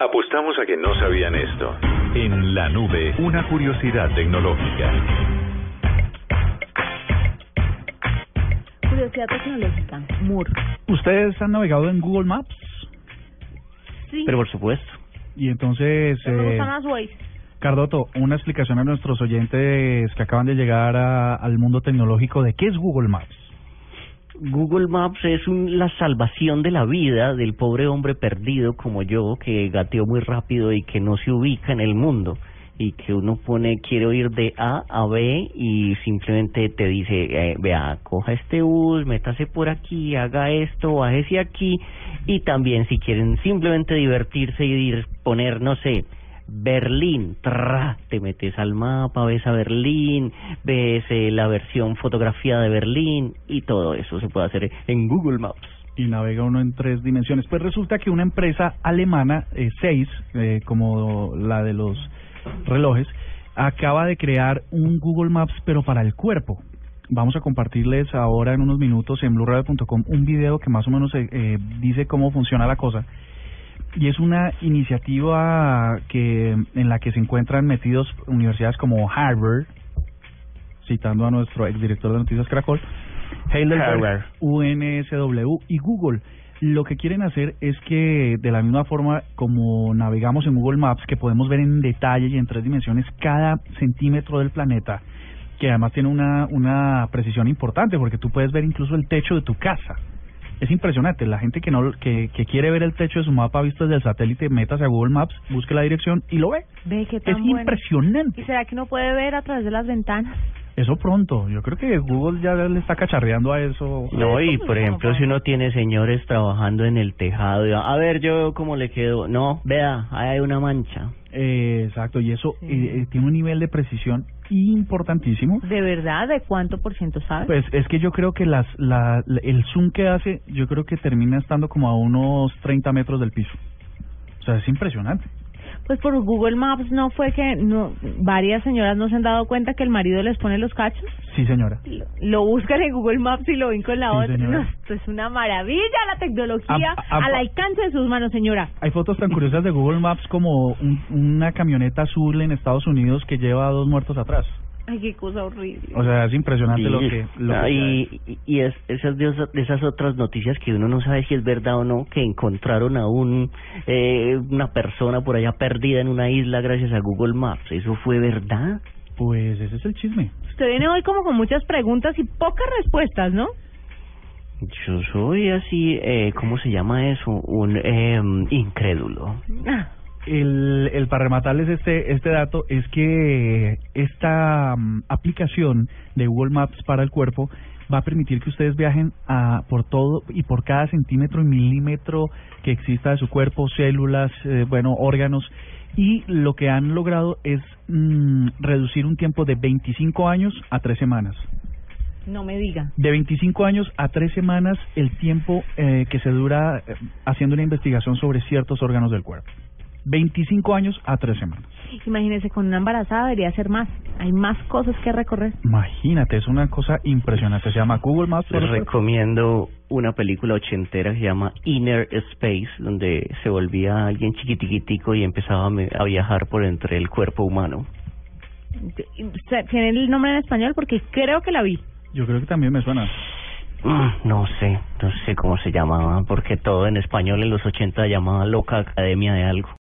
Apostamos a que no sabían esto. En la nube, una curiosidad tecnológica. Curiosidad tecnológica. Moore. ¿Ustedes han navegado en Google Maps? Sí. Pero por supuesto. Y entonces, Pero me eh, gusta más Waze. Cardoto, una explicación a nuestros oyentes que acaban de llegar a- al mundo tecnológico de qué es Google Maps. Google Maps es un- la salvación de la vida del pobre hombre perdido como yo, que gateó muy rápido y que no se ubica en el mundo. Y que uno pone, quiero ir de A a B y simplemente te dice, eh, vea, coja este bus, métase por aquí, haga esto, bájese aquí. Y también si quieren simplemente divertirse y ir, poner, no sé, Berlín, tra, te metes al mapa, ves a Berlín, ves eh, la versión fotografía de Berlín y todo eso se puede hacer en Google Maps. y navega uno en tres dimensiones. Pues resulta que una empresa alemana, eh, Zeiss, eh, como la de los relojes, acaba de crear un Google Maps pero para el cuerpo. Vamos a compartirles ahora en unos minutos en blueradio.com un video que más o menos eh, eh, dice cómo funciona la cosa. Y es una iniciativa que en la que se encuentran metidos universidades como Harvard, citando a nuestro exdirector de Noticias Caracol, Heidelberg, Harvard. UNSW y Google. Lo que quieren hacer es que de la misma forma como navegamos en Google Maps, que podemos ver en detalle y en tres dimensiones cada centímetro del planeta, que además tiene una, una precisión importante porque tú puedes ver incluso el techo de tu casa. Es impresionante, la gente que no que, que quiere ver el techo de su mapa visto desde el satélite, métase a Google Maps, busque la dirección y lo ve. Ve qué tan Es bueno. impresionante. ¿Y será que uno puede ver a través de las ventanas? Eso pronto. Yo creo que Google ya le está cacharreando a eso. No, y por ejemplo, si uno tiene señores trabajando en el tejado, y, a ver, yo cómo le quedo. No, vea, ahí hay una mancha. Eh, exacto, y eso Sí. eh, eh, tiene un nivel de precisión importantísimo. ¿De verdad? ¿De cuánto por ciento sabes? Pues es que yo creo que las, la, la- el zoom que hace, yo creo que termina estando como a unos 30 metros del piso. O sea, es impresionante. Pues por Google Maps no fue que no varias señoras no se han dado cuenta que el marido les pone los cachos. Sí, señora. Lo, lo buscan en Google Maps y lo ven con la Sí, otra. No, esto es una maravilla la tecnología A- a- al alcance de sus manos, señora. Hay fotos tan curiosas de Google Maps como un- una camioneta azul en Estados Unidos que lleva a dos muertos atrás. Ay, qué cosa horrible. O sea, es impresionante lo Y- que... Lo ah, que y, y- y es, esas, de esas, de esas otras noticias que uno no sabe si es verdad o no, que encontraron a un eh, una persona por allá perdida en una isla gracias a Google Maps. ¿Eso fue verdad? Pues ese es el chisme. Usted viene hoy como con muchas preguntas y pocas respuestas, ¿no? Yo soy así, eh, ¿cómo se llama eso? Un eh, incrédulo. Ah, El, el para rematarles este este dato es que esta mm, aplicación de Google Maps para el cuerpo va a permitir que ustedes viajen a, por todo y por cada centímetro y milímetro que exista de su cuerpo, células, eh, bueno, órganos. Y lo que han logrado es mm, reducir un tiempo de 25 años a 3 semanas. no me diga. De 25 años a 3 semanas el tiempo eh, que se dura eh, haciendo una investigación sobre ciertos órganos del cuerpo. 25 años a 3 semanas. Imagínese, con una embarazada debería ser más. Hay más cosas que recorrer. Imagínate, es una cosa impresionante. Se llama Google Maps. Les recomiendo una película ochentera que se llama Inner Space, donde se volvía alguien chiquitiquitico y empezaba a viajar por entre el cuerpo humano. ¿Tiene el nombre en español? Porque creo que la vi. Yo creo que también me suena. Mm, No sé, no sé cómo se llamaba, porque todo en español en los 80 llamaba Loca Academia de algo.